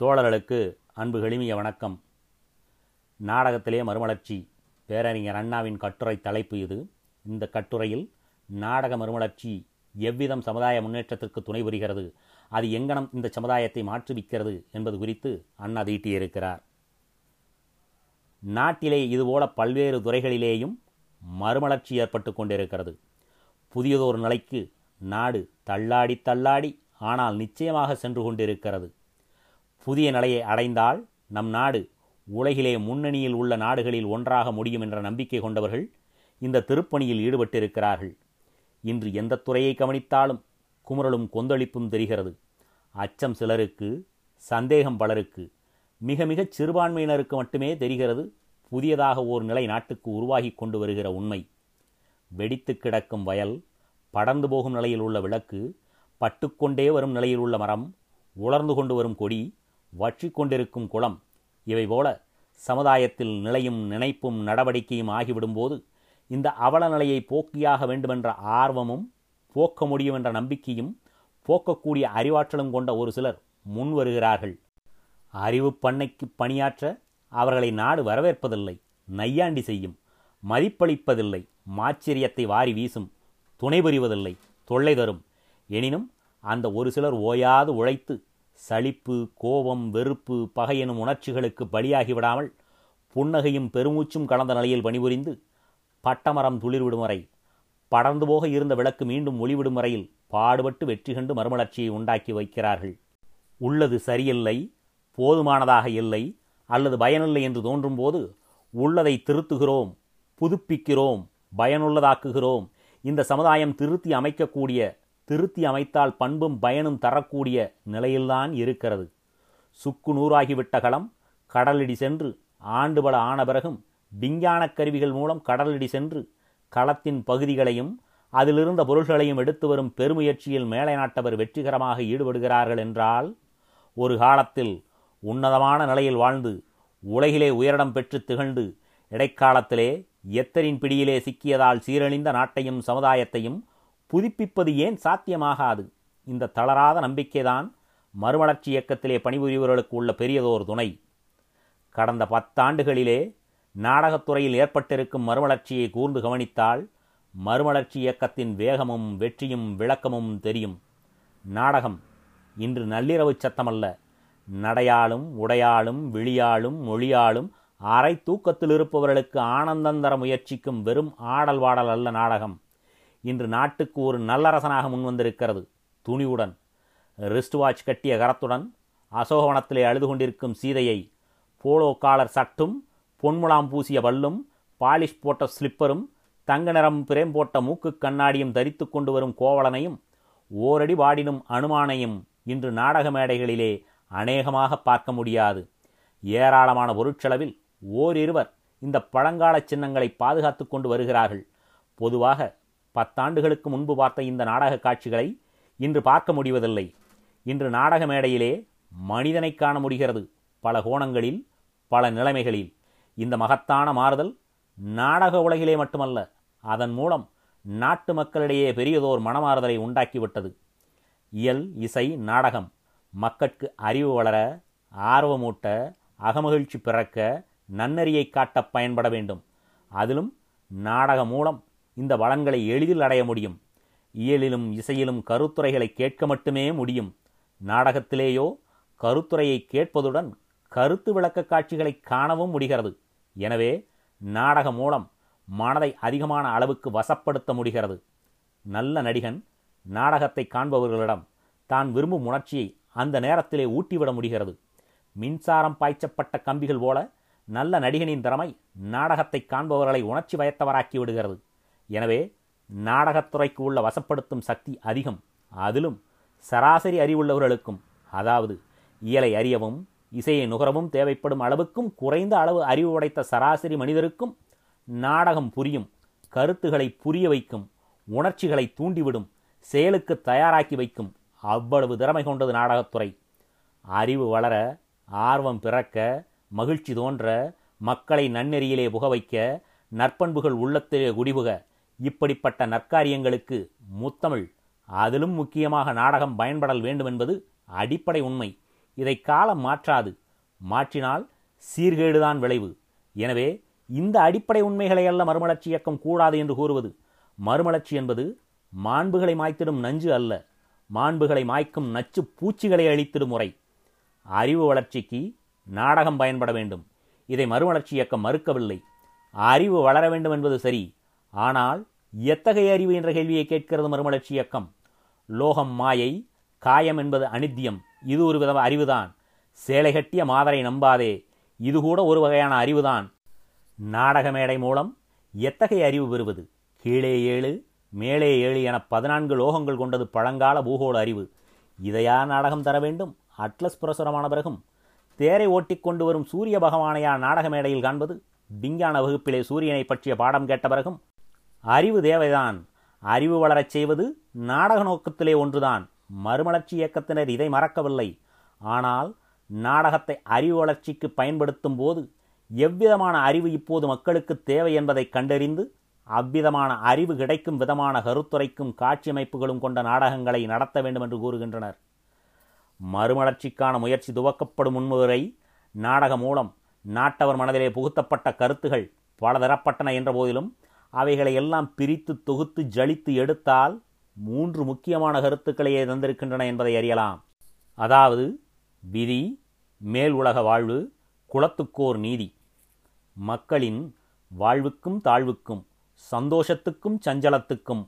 தோழர்களுக்கு அன்பு எளிமைய வணக்கம். நாடகத்திலே மறுமலர்ச்சி பேரறிஞர் அண்ணாவின் கட்டுரை தலைப்பு இது. இந்த கட்டுரையில் நாடக மறுமலர்ச்சி எவ்விதம் சமுதாய முன்னேற்றத்திற்கு துணை புரிகிறது அது எங்கனம் இந்த சமுதாயத்தை மாற்றுவிக்கிறது என்பது குறித்து அண்ணா தீட்டியிருக்கிறார். நாட்டிலே இதுபோல பல்வேறு துறைகளிலேயும் மறுமலர்ச்சி ஏற்பட்டு கொண்டிருக்கிறது. புதியதொரு நிலைக்கு நாடு தள்ளாடி தள்ளாடி ஆனால் நிச்சயமாக சென்று கொண்டிருக்கிறது. புதிய நிலையை அடைந்தால் நம் நாடு உலகிலே முன்னணியில் உள்ள நாடுகளில் ஒன்றாக முடியும் என்ற நம்பிக்கை கொண்டவர்கள் இந்த திருப்பணியில் ஈடுபட்டிருக்கிறார்கள். இன்று எந்த துறையை கவனித்தாலும் குமுறலும் கொந்தளிப்பும் தெரிகிறது. அச்சம் சிலருக்கு சந்தேகம் பலருக்கு மிக மிகச் சிறுபான்மையினருக்கு மட்டுமே தெரிகிறது புதியதாக ஓர் நிலை நாட்டுக்கு உருவாகி கொண்டு வருகிற உண்மை. வெடித்து கிடக்கும் வயல் படர்ந்து போகும் நிலையில் உள்ள விளக்கு பட்டுக்கொண்டே வரும் நிலையில் உள்ள மரம் உலர்ந்து கொண்டு வரும் கொடி வற்றி கொண்டிருக்கும் குளம். இவை போல சமுதாயத்தில் நிலையும் நினைப்பும் நடவடிக்கையும் ஆகிவிடும்போது இந்த அவல நிலையை போக்கியாக வேண்டுமென்ற ஆர்வமும் போக்க முடியும் என்ற நம்பிக்கையும் போக்கக்கூடிய அறிவாற்றலும் கொண்ட ஒரு சிலர் முன் வருகிறார்கள். அறிவு பண்ணைக்கு பணியாற்ற அவர்களை நாடு வரவேற்பதில்லை நையாண்டி செய்யும் மதிப்பளிப்பதில்லை மாச்சரியத்தை வாரி வீசும் துணை புரிவதில்லை தொல்லை தரும். எனினும் அந்த ஒரு சிலர் ஓயாது உழைத்து சளிப்பு கோபம் வெறுப்பு பகையெனும் உணர்ச்சிகளுக்கு பலியாகிவிடாமல் புன்னகையும் பெருமூச்சும் கலந்த நிலையில் பணிபுரிந்து பட்டமரம் துளிர்விடும் வரை படர்ந்து போக இருந்த விளக்கு மீண்டும் ஒளிவிடும் வரையில் பாடுபட்டு வெற்றி கண்டு மறுமலர்ச்சியை உண்டாக்கி வைக்கிறார்கள். உள்ளது சரியில்லை போதுமானதாக இல்லை அல்லது பயனில்லை என்று தோன்றும்போது உள்ளதை திருத்துகிறோம் புதுப்பிக்கிறோம் பயனுள்ளதாக்குகிறோம் இந்த சமுதாயம் திருத்தி அமைக்கக்கூடிய திருத்தி அமைத்தால் பண்பும் பயனும் தரக்கூடிய நிலையில்தான் இருக்கிறது. சுக்கு நூறாகிவிட்ட களம் கடலடி சென்று ஆண்டுபல ஆன பிறகும் விஞ்ஞானக் கருவிகள் மூலம் கடலடி சென்று களத்தின் பகுதிகளையும் அதிலிருந்த பொருள்களையும் எடுத்து வரும் பெருமுயற்சியில் மேலை நாட்டவர் வெற்றிகரமாக ஈடுபடுகிறார்கள் என்றால் ஒரு காலத்தில் உன்னதமான நிலையில் வாழ்ந்து உலகிலே உயரிடம் பெற்று திகழ்ந்து இடைக்காலத்திலே எத்தரின் பிடியிலே சிக்கியதால் சீரழிந்த நாட்டையும் சமுதாயத்தையும் புதுப்பிப்பது ஏன் சாத்தியமாகாது? இந்த தளராத நம்பிக்கைதான் மறுமலர்ச்சி இயக்கத்திலே பணிபுரிபவர்களுக்கு உள்ள பெரியதோர் துணை. கடந்த பத்தாண்டுகளிலே நாடகத்துறையில் ஏற்பட்டிருக்கும் மறுமலர்ச்சியை கூர்ந்து கவனித்தால் மறுமலர்ச்சி இயக்கத்தின் வேகமும் வெற்றியும் விளக்கமும் தெரியும். நாடகம் இன்று நள்ளிரவு சத்தமல்ல. நடையாலும் உடையாலும் விழியாலும் மொழியாலும் அரை தூக்கத்தில் இருப்பவர்களுக்கு ஆனந்தந்தர முயற்சிக்கும் வெறும் ஆடல் வாடல் அல்ல நாடகம். இன்று நாட்டுக்கு ஒரு நல்லரசனாக முன்வந்திருக்கிறது. துணிவுடன் ரிஸ்ட் வாட்ச் கட்டிய கரத்துடன் அசோகவனத்திலே அழுது கொண்டிருக்கும் சீதையை போலோ காலர் சட்டும் பொன்முலாம் பூசிய பல்லும் பாலிஷ் போட்ட ஸ்லிப்பரும் தங்க நிறம் பிரேம் போட்ட மூக்கு கண்ணாடியும் தரித்து கொண்டு வரும் கோவலனையும் ஓரடி வாடினும் அனுமானையும் இன்று நாடக மேடைகளிலே அநேகமாக பார்க்க முடியாது. ஏராளமான பொருட்செலவில் ஓரிருவர் இந்த பழங்கால சின்னங்களை பாதுகாத்து கொண்டு வருகிறார்கள். பொதுவாக பத்தாண்டுகளுக்கு முன்பு பார்த்த இந்த நாடக காட்சிகளை இன்று பார்க்க முடிவதில்லை. இன்று நாடக மேடையிலே மனிதனை காண முடிகிறது பல கோணங்களில் பல நிலைமைகளில். இந்த மகத்தான மாறுதல் நாடக உலகிலே மட்டுமல்ல அதன் மூலம் நாட்டு மக்களிடையே பெரியதோர் மனமாறுதலை உண்டாக்கிவிட்டது. இயல் இசை நாடகம் மக்கட்கு அறிவு வளர ஆர்வமூட்ட அகமகிழ்ச்சி பிறக்க நன்னறியை காட்ட பயன்பட வேண்டும். அதிலும் நாடகம் மூலம் இந்த வளங்களை எளிதில் அடைய முடியும். இயலிலும் இசையிலும் கருத்துரைகளை கேட்க மட்டுமே முடியும். நாடகத்திலேயோ கருத்துரையை கேட்பதுடன் கருத்து விளக்க காட்சிகளை காணவும் முடிகிறது. எனவே நாடகம் மூலம் மனதை அதிகமான அளவுக்கு வசப்படுத்த முடிகிறது. நல்ல நடிகன் நாடகத்தை காண்பவர்களிடம் தான் விரும்பும் உணர்ச்சியை அந்த நேரத்திலே ஊட்டிவிட முடிகிறது. மின்சாரம் பாய்ச்சப்பட்ட கம்பிகள் போல நல்ல நடிகனின் திறமை நாடகத்தை காண்பவர்களை உணர்ச்சி வயத்தவராக்கி விடுகிறது. எனவே நாடகத்துறைக்கு உள்ள வசப்படுத்தும் சக்தி அதிகம். அதிலும் சராசரி அறிவுள்ளவர்களுக்கும் அதாவது இயலை அறியவும் இசையை நுகரவும் தேவைப்படும் அளவுக்கும் குறைந்த அளவு அறிவு உடைத்த சராசரி மனிதருக்கும் நாடகம் புரியும் கருத்துக்களை புரிய வைக்கும் உணர்ச்சிகளை தூண்டிவிடும் செயலுக்கு தயாராக்கி வைக்கும் அவ்வளவு திறமை கொண்டது நாடகத்துறை. அறிவு வளர ஆர்வம் பிறக்க மகிழ்ச்சி தோன்ற மக்களை நன்னெறியிலே புக வைக்க நற்பண்புகள் உள்ளத்திலே குடிபுக இப்படிப்பட்ட நற்காரியங்களுக்கு முத்தமிழ் அதிலும் முக்கியமாக நாடகம் பயன்படல் வேண்டும் என்பது அடிப்படை உண்மை. இதை காலம் மாற்றாது. மாற்றினால் சீர்கேடுதான் விளைவு. எனவே இந்த அடிப்படை உண்மைகளை அல்ல மறுமலர்ச்சி இயக்கம் கூடாது என்று கூறுவது. மறுமலர்ச்சி என்பது மாண்புகளை மாய்த்திடும் நஞ்சு அல்ல. மாண்புகளை மாய்க்கும் நச்சு பூச்சிகளை அழித்திடும் முறை அறிவு வளர்ச்சிக்கு நாடகம் பயன்பட வேண்டும். இதை மறுமலர்ச்சி இயக்கம் மறுக்கவில்லை. அறிவு வளர வேண்டும் என்பது சரி. ஆனால் எத்தகைய அறிவு என்ற கேள்வியை கேட்கிறது மறுமலர்ச்சி இயக்கம்? லோகம் மாயை காயம் என்பது அனித்தியம். இது ஒரு வித அறிவுதான். சேலை கட்டிய மாதரை நம்பாதே. இது கூட ஒரு வகையான அறிவுதான். நாடக மேடை மூலம் எத்தகைய அறிவு பெறுவது? கீழே ஏழு மேலே ஏழு என பதினான்கு லோகங்கள் கொண்டது பழங்கால பூகோள அறிவு. இதையா நாடகம் தர வேண்டும்? அட்லஸ் புரசுரமான பிறகும். தேரை ஓட்டிக் கொண்டு வரும் சூரிய பகவானையா நாடக மேடையில் காண்பது? விஞ்ஞான வகுப்பிலே சூரியனை பற்றிய பாடம் கேட்ட பிறகும் அறிவு தேவைதான். அறிவு வளரச் செய்வது நாடக நோக்கத்திலே ஒன்றுதான். மறுமலர்ச்சி இயக்கத்தினர் இதை மறக்கவில்லை. ஆனால் நாடகத்தை அறிவு வளர்ச்சிக்கு பயன்படுத்தும் போது எவ்விதமான அறிவு இப்போது மக்களுக்கு தேவை என்பதை கண்டறிந்து அவ்விதமான அறிவு கிடைக்கும் விதமான கருத்துரைக்கும் காட்சி அமைப்புகளும் கொண்ட நாடகங்களை நடத்த வேண்டும் என்று கூறுகின்றனர். மறுமலர்ச்சிக்கான முயற்சி துவக்கப்படும் முன்முறை நாடகம் மூலம் நாட்டவர் மனதிலே புகுத்தப்பட்ட கருத்துகள் பலதரப்பட்டன என்ற போதிலும் அவைகளை எல்லாம் பிரித்து தொகுத்து ஜலித்து எடுத்தால் மூன்று முக்கியமான கருத்துக்களையே தந்திருக்கின்றன என்பதை அறியலாம். அதாவது விதி மேல் உலக வாழ்வு குலத்துக்கோர் நீதி. மக்களின் வாழ்வுக்கும் தாழ்வுக்கும் சந்தோஷத்துக்கும் சஞ்சலத்துக்கும்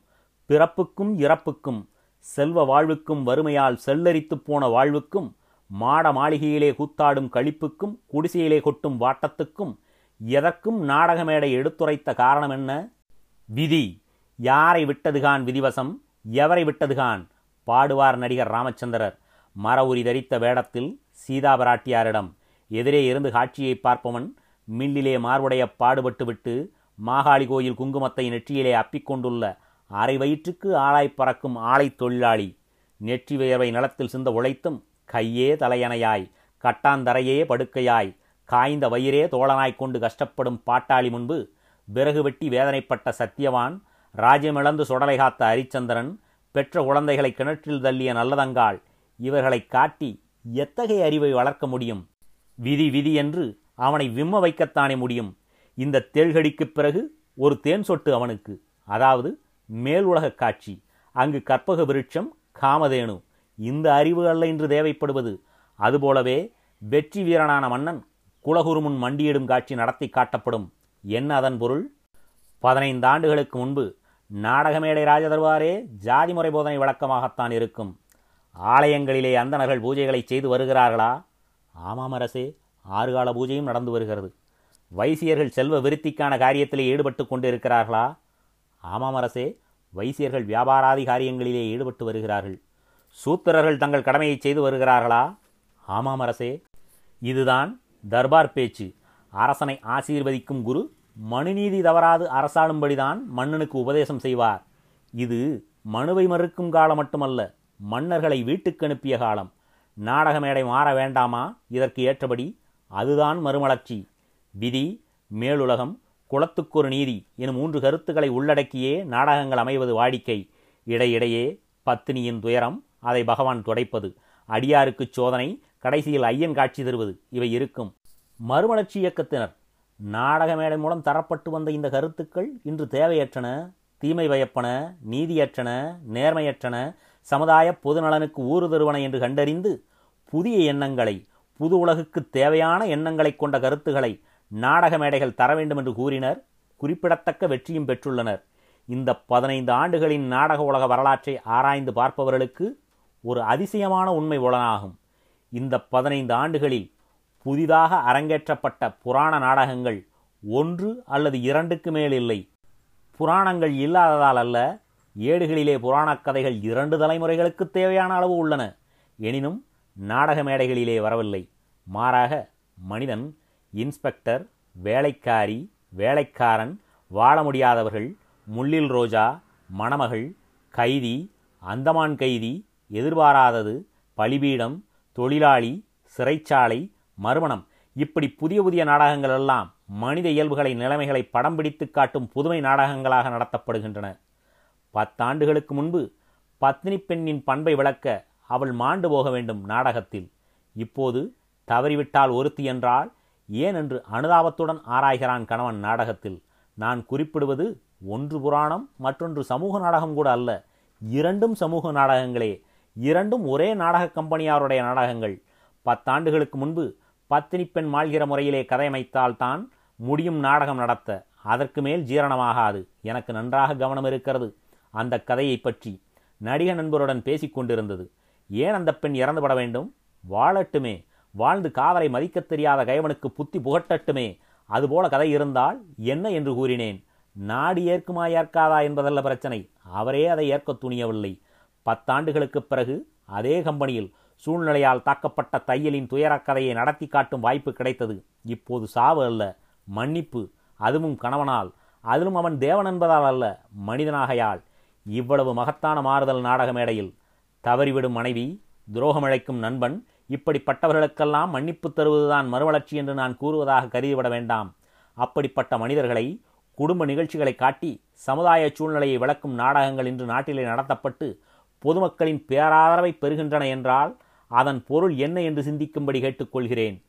பிறப்புக்கும் இறப்புக்கும் செல்வ வாழ்வுக்கும் வறுமையால் செல்லரித்துப் போன வாழ்வுக்கும் மாட மாளிகையிலே கூத்தாடும் களிப்புக்கும் குடிசையிலே கொட்டும் வாட்டத்துக்கும் எதற்கும் நாடக மேடை எடுத்துரைத்த காரணம் என்ன? விதி. யாரை விட்டதுகான் விதிவசம்? எவரை விட்டதுகான்? பாடுவார் நடிகர் ராமச்சந்திரர். மர உரி தரித்த வேடத்தில் சீதா பிராட்டியாரிடம் எதிரே இருந்து காட்சியை பார்ப்பவன் மில்லிலே மார்புடைய பாடுபட்டுவிட்டு மாகாளி கோயில் குங்குமத்தை நெற்றியிலே அப்பிக்கொண்டுள்ள அரை வயிற்றுக்கு ஆளாய் பறக்கும் ஆலை தொழிலாளி நெற்றி வியர்வை நிலத்தில் சிந்த உழைத்தும் கையே தலையணையாய் கட்டாந்தரையே படுக்கையாய் காய்ந்த வயிறே தோழனாய்க் கொண்டு கஷ்டப்படும் பாட்டாளி முன்பு பிறகு வெட்டி வேதனைப்பட்ட சத்தியவான் ராஜ்யமிழந்து சுடலை காத்த ஹரிச்சந்திரன் பெற்ற குழந்தைகளை கிணற்றில் தள்ளிய நல்லதங்காள் இவர்களை காட்டி எத்தகைய அறிவை வளர்க்க முடியும்? விதி விதி என்று அவனை விம்ம வைக்கத்தானே முடியும். இந்த தேள்கடிக்குப் பிறகு ஒரு தேன் சொட்டு அவனுக்கு. அதாவது மேல் காட்சி. அங்கு கற்பக விருட்சம் காமதேனு. இந்த அறிவு அல்ல இன்று தேவைப்படுவது. அதுபோலவே வெற்றி வீரனான மன்னன் குலகுருமுன் மண்டியிடும் காட்சி நடத்தி காட்டப்படும். என்ன அதன் பொருள்? பதினைந்து ஆண்டுகளுக்கு முன்பு நாடகமேடை ராஜதர்வாரே ஜாதி முறை போதனை வழக்கமாகத்தான் இருக்கும். ஆலயங்களிலே அந்தணர்கள் பூஜைகளை செய்து வருகிறார்களா? ஆமாம் அரசே ஆறுகால பூஜையும் நடந்து வருகிறது. வைசியர்கள் செல்வ விருத்திக்கான காரியத்திலே ஈடுபட்டு கொண்டிருக்கிறார்களா? ஆமாம் அரசே வைசியர்கள் வியாபாராதி காரியங்களிலே ஈடுபட்டு வருகிறார்கள். சூத்திரர்கள் தங்கள் கடமையை செய்து வருகிறார்களா? ஆமாம் அரசே இதுதான் தர்பார் பேச்சு. அரசனை ஆசீர்வதிக்கும் குரு மனுநீதி தவறாது அரசாளும்படிதான் மன்னனுக்கு உபதேசம் செய்வார். இது மனுவை மறுக்கும் காலம் மட்டுமல்ல மன்னர்களை வீட்டுக்கு அனுப்பிய காலம். நாடக மேடை மாற வேண்டாமா? இதற்கு ஏற்றபடி அதுதான் மறுமலர்ச்சி. விதி மேலுலகம் குலத்துக்கொரு நீதி எனும் மூன்று கருத்துக்களை உள்ளடக்கியே நாடகங்கள் அமைவது வாடிக்கை. இடையிடையே பத்தினியின் துயரம் அதை பகவான் துடைப்பது. அடியாருக்கு சோதனை கடைசியில் ஐயன் காட்சி தருவது. இவை இருக்கும். மறுமலர்ச்சி இயக்கத்தினர். நாடக மேடை மூலம் தரப்பட்டு வந்த இந்த கருத்துக்கள் இன்று தேவையற்றன தீமை பயப்பன நீதியற்றன நேர்மையற்றன சமுதாய பொதுநலனுக்கு ஊறு தருவன என்று கண்டறிந்து புதிய எண்ணங்களை புது உலகுக்கு தேவையான எண்ணங்களை கொண்ட கருத்துக்களை நாடக மேடைகள் தர வேண்டும் என்று கூறினர். குறிப்பிடத்தக்க வெற்றியும் பெற்றுள்ளனர். இந்த பதினைந்து ஆண்டுகளின் நாடக உலக வரலாற்றை ஆராய்ந்து பார்ப்பவர்களுக்கு ஒரு அதிசயமான உண்மை உலனாகும் இந்த பதினைந்து ஆண்டுகளில் புதிதாக அரங்கேற்றப்பட்ட புராண நாடகங்கள் ஒன்று அல்லது இரண்டுக்கு மேல் இல்லை. புராணங்கள் இல்லாததால் அல்ல ஏடுகளிலே புராணக் கதைகள் இரண்டு தலைமுறைகளுக்கு தேவையான அளவு உள்ளன. எனினும் நாடக மேடைகளிலே வரவில்லை. மாறாக மனிதன் இன்ஸ்பெக்டர் வேலைக்காரி வேலைக்காரன் வாழ முடியாதவர்கள் முள்ளில் ரோஜா மணமகள் கைதி அந்தமான் கைதி எதிர்பாராதது பலிபீடம் தொழிலாளி சிறைச்சாலை மறுமணம். இப்படி புதிய புதிய நாடகங்கள் எல்லாம் மனித இயல்புகளை நிலைமைகளை படம் பிடித்து காட்டும் புதுமை நாடகங்களாக நடத்தப்படுகின்றன. பத்தாண்டுகளுக்கு முன்பு பத்னி பெண்ணின் பண்பை விளக்க அவள் மாண்டு போக வேண்டும் நாடகத்தில். இப்போது தவறிவிட்டால் ஒருத்தி என்றால் ஏன் என்று அனுதாபத்துடன் ஆராய்கிறான் கணவன் நாடகத்தில். நான் குறிப்பிடுவது ஒன்று புராணம் மற்றொன்று சமூக நாடகம் கூட அல்ல. இரண்டும் சமூக நாடகங்களே. இரண்டும் ஒரே நாடக கம்பெனியாருடைய நாடகங்கள். பத்தாண்டுகளுக்கு முன்பு பத்தினி பெண் மாள்கிற முறையிலே கதையமைத்தால் தான் முடியும் நாடகம் நடத்த. அதற்கு மேல் ஜீரணமாகாது. எனக்கு நன்றாக கவனம் இருக்கிறது. அந்த கதையை பற்றி நடிக நண்பருடன் பேசிக் கொண்டிருந்தது. ஏன் அந்த பெண் இறந்துபட வேண்டும்? வாழட்டுமே. வாழ்ந்து காதலை மதிக்கத் தெரியாத கைவனுக்கு புத்தி புகட்டட்டுமே. அதுபோல கதை இருந்தால் என்ன என்று கூறினேன். நாடு ஏற்குமா ஏற்காதா என்பதல்ல பிரச்சனை. அவரே அதை ஏற்க துணியவில்லை. பத்தாண்டுகளுக்குப் பிறகு அதே கம்பெனியில் சூழ்நிலையால் தாக்கப்பட்ட தையலின் துயரக்கதையை நடத்தி காட்டும் வாய்ப்பு கிடைத்தது. இப்போது சாவு அல்ல மன்னிப்பு. அதுவும் கணவனால். அதிலும் அவன் தேவன் என்பதால் அல்ல மனிதனாகையால் இவ்வளவு மகத்தான மாறுதல் நாடக மேடையில். தவறிவிடும் மனைவி துரோகமிழைக்கும் நண்பன் இப்படிப்பட்டவர்களுக்கெல்லாம் மன்னிப்பு தருவதுதான் மறுவளர்ச்சி என்று நான் கூறுவதாக கருதிவிட வேண்டாம். அப்படிப்பட்ட மனிதர்களை குடும்ப நிகழ்ச்சிகளை காட்டி சமுதாய சூழ்நிலையை விளக்கும் நாடகங்கள் இன்று நாட்டிலே நடத்தப்பட்டு பொதுமக்களின் பேராதரவை பெறுகின்றன என்றால் அதன் பொருள் என்ன என்று சிந்திக்கும்படி கேட்டுக்கொள்கிறேன்.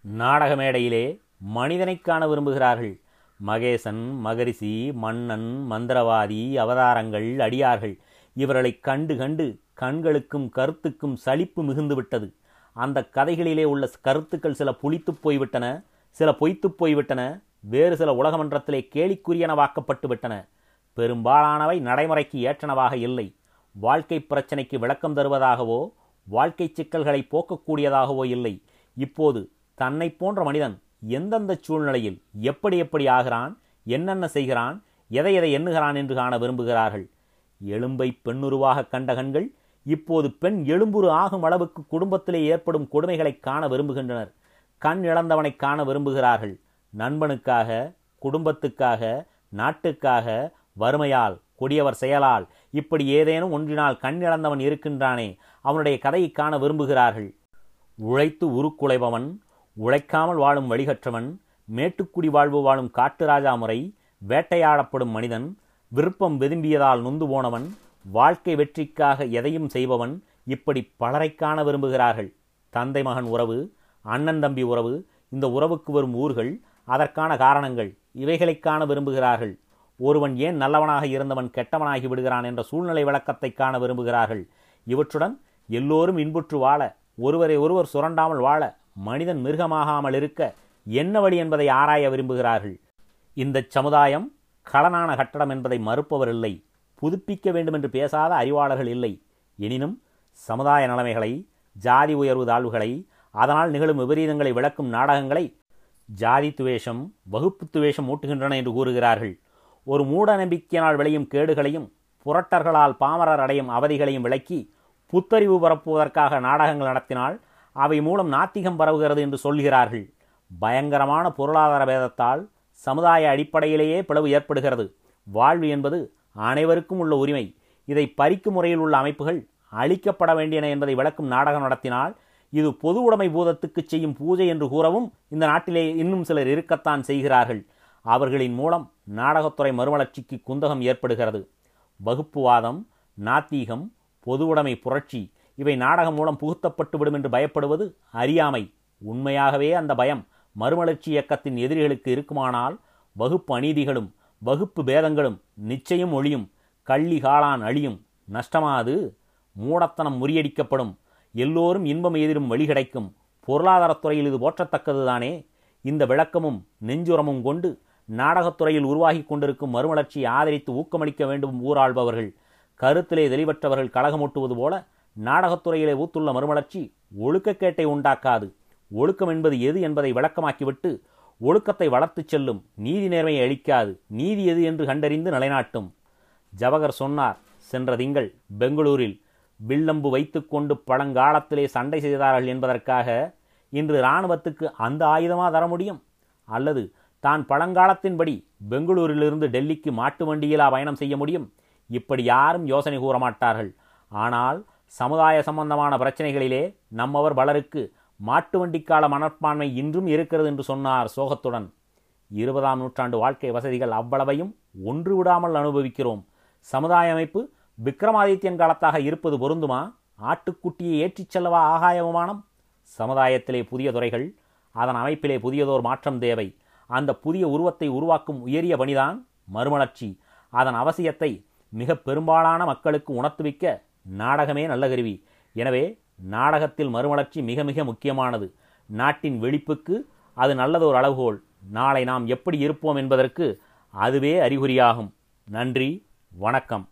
நாடக மேடையிலே மனிதனை காண விரும்புகிறார்கள். மகேசன் மகரிஷி மன்னன் மந்திரவாதி அவதாரங்கள் அடியார்கள் இவர்களை கண்டு கண்டு கண்களுக்கும் கருத்துக்கும் சலிப்பு மிகுந்துவிட்டது. அந்த கதைகளிலே உள்ள கருத்துக்கள் சில புளித்துப் போய்விட்டன சில பொய்த்துப் போய்விட்டன வேறு சில உலகமன்றத்திலே கேலிக்குரியனவாக்கப்பட்டு விட்டன பெரும்பாலானவை நடைமுறைக்கு ஏற்றனவாக இல்லை. வாழ்க்கை பிரச்சனைக்கு விளக்கம் தருவதாகவோ வாழ்க்கை சிக்கல்களை போக்கக்கூடியதாகவோ இல்லை. இப்போது தன்னை போன்ற மனிதன் எந்தெந்த சூழ்நிலையில் எப்படி எப்படி ஆகிறான் என்னென்ன செய்கிறான் எதை எதை எண்ணுகிறான் என்று காண விரும்புகிறார்கள்? எலும்பை பெண்ணுருவாக கண்ட கண்கள் இப்போது பெண் எழும்புரு ஆகும் அளவுக்கு குடும்பத்திலே ஏற்படும் கொடுமைகளை காண விரும்புகின்றனர். கண் இழந்தவனை காண விரும்புகிறார்கள். நண்பனுக்காக குடும்பத்துக்காக நாட்டுக்காக வறுமையால் கொடியவர் செயலால் இப்படி ஏதேனும் ஒன்றினால் கண் இழந்தவன் இருக்கின்றானே அவனுடைய கதையை காண விரும்புகிறார்கள். உழைத்து உருக்குலைபவன் உழைக்காமல் வாழும் வழிகற்றவன் மேட்டுக்குடி வாழ்வு வாழும் காட்டுராஜா முறை வேட்டையாடப்படும் மனிதன் விருப்பம் விரும்பியதால் நொந்து போனவன் வாழ்க்கை வெற்றிக்காக எதையும் செய்பவன் இப்படி பலரை காண விரும்புகிறார்கள். தந்தை மகன் உறவு அண்ணன் தம்பி உறவு இந்த உறவுக்கு வரும் ஊர்கள் அதற்கான காரணங்கள் இவைகளை காண விரும்புகிறார்கள். ஒருவன் ஏன் நல்லவனாக இருந்தவன் கெட்டவனாகி விடுகிறான் என்ற சூழ்நிலை விளக்கத்தை காண விரும்புகிறார்கள். இவற்றுடன் எல்லோரும் இன்புற்று வாழ ஒருவரை ஒருவர் சுரண்டாமல் வாழ மனிதன் மிருகமாகாமல் இருக்க என்ன வழி என்பதை ஆராய விரும்புகிறார்கள். இந்த சமுதாயம் களனான கட்டடம் என்பதை மறுப்பவர் இல்லை புதுப்பிக்க வேண்டும் என்று பேசாத அறிவாளர்கள் இல்லை. எனினும் சமுதாய நிலைமைகளை ஜாதி உயர்வு தாழ்வுகளை அதனால் நிகழும் விபரீதங்களை விளக்கும் நாடகங்களை ஜாதி துவேஷம் வகுப்பு துவேஷம் ஊட்டுகின்றன என்று கூறுகிறார்கள். ஒரு மூட நம்பிக்கையினால் விளையும் கேடுகளையும் புரட்டர்களால் பாமரர் அடையும் அவதிகளையும் விளக்கி புத்தறிவு பரப்புவதற்காக நாடகங்கள் நடத்தினால் அவை மூலம் நாத்திகம் பரவுகிறது என்று சொல்கிறார்கள். பயங்கரமான பொருளாதார பேதத்தால் சமுதாய அடிப்படையிலேயே பிளவு ஏற்படுகிறது. வாழ்வு என்பது அனைவருக்கும் உள்ள உரிமை. இதை பறிக்கும் முறையில் உள்ள அமைப்புகள் அழிக்கப்பட வேண்டியன என்பதை விளக்கும் நாடகம் நடத்தினால் இது பொது உடைமை பூதத்துக்கு செய்யும் பூஜை என்று கூறவும் இந்த நாட்டிலே இன்னும் சிலர் இருக்கத்தான் செய்கிறார்கள். அவர்களின் மூலம் நாடகத்துறை மறுமலர்ச்சிக்கு குந்தகம் ஏற்படுகிறது. வகுப்புவாதம் நாத்தீகம் பொதுவுடைமை புரட்சி இவை நாடகம் மூலம் புகுத்தப்பட்டு விடும் என்று பயப்படுவது அறியாமை. உண்மையாகவே அந்த பயம் மறுமலர்ச்சி இயக்கத்தின் எதிரிகளுக்கு இருக்குமானால் வகுப்பு அநீதிகளும் வகுப்பு பேதங்களும் நிச்சயம் ஒழியும். கள்ளி காளான் அழியும். நஷ்டமாது. மூடத்தனம் முறியடிக்கப்படும். எல்லோரும் இன்பம் எதிரும் வழி கிடைக்கும். பொருளாதாரத்துறையில் இது போற்றத்தக்கதுதானே. இந்த விளக்கமும் நெஞ்சுரமும் கொண்டு நாடகத்துறையில் உருவாகி கொண்டிருக்கும் மறுமலர்ச்சியை ஆதரித்து ஊக்கமளிக்க வேண்டும் ஊராள்பவர்கள் கருத்திலே தெளிவற்றவர்கள் கழகமூட்டுவது போல நாடகத்துறையிலே ஊத்துள்ள மறுமலர்ச்சி ஒழுக்கக்கேட்டை உண்டாக்காது. ஒழுக்கம் என்பது எது என்பதை விளக்கமாக்கிவிட்டு ஒழுக்கத்தை வளர்த்துச் செல்லும் நீதி நேர்மையை அளிக்காது. நீதி எது என்று கண்டறிந்து நிலைநாட்டும். ஜவகர் சொன்னார் சென்ற திங்கள் பெங்களூரில் வில்லம்பு வைத்துக்கொண்டு பழங்காலத்திலே சண்டை செய்தார்கள் என்பதற்காக இன்று இராணுவத்துக்கு அந்த ஆயுதமாக தர முடியும்? அல்லது தான் பழங்காலத்தின்படி பெங்களூரிலிருந்து டெல்லிக்கு மாட்டு வண்டியிலா பயணம் செய்ய முடியும்? இப்படி யாரும் யோசனை கூற மாட்டார்கள். ஆனால் சமுதாய சம்பந்தமான பிரச்சனைகளிலே நம்மவர் பலருக்கு மாட்டு வண்டிக்கால மனப்பான்மை இன்றும் இருக்கிறது என்று சொன்னார் சோகத்துடன். இருபதாம் நூற்றாண்டு வாழ்க்கை வசதிகள் அவ்வளவையும் ஒன்று விடாமல் அனுபவிக்கிறோம். சமுதாய அமைப்பு விக்ரமாதித்யன் காலத்தாக இருப்பது பொருந்துமா? ஆட்டுக்குட்டியை ஏற்றிச் செல்லவா ஆகாய விமானம்? சமுதாயத்திலே புதிய துறைகள் அதன் அமைப்பிலே புதியதோர் மாற்றம் தேவை. அந்த புதிய உருவத்தை உருவாக்கும் உயரிய பணிதான் மறுமலர்ச்சி. அதன் அவசியத்தை மிக பெரும்பாலான மக்களுக்கு உணர்த்துவிக்க நாடகமே நல்ல கருவி. எனவே நாடகத்தில் மறுமலர்ச்சி மிக மிக முக்கியமானது. நாட்டின் வெளிப்புக்கு அது நல்லதொரு அளவுகோல். நாளை நாம் எப்படி இருப்போம் என்பதற்கு அதுவே அறிகுறியாகும். நன்றி வணக்கம்.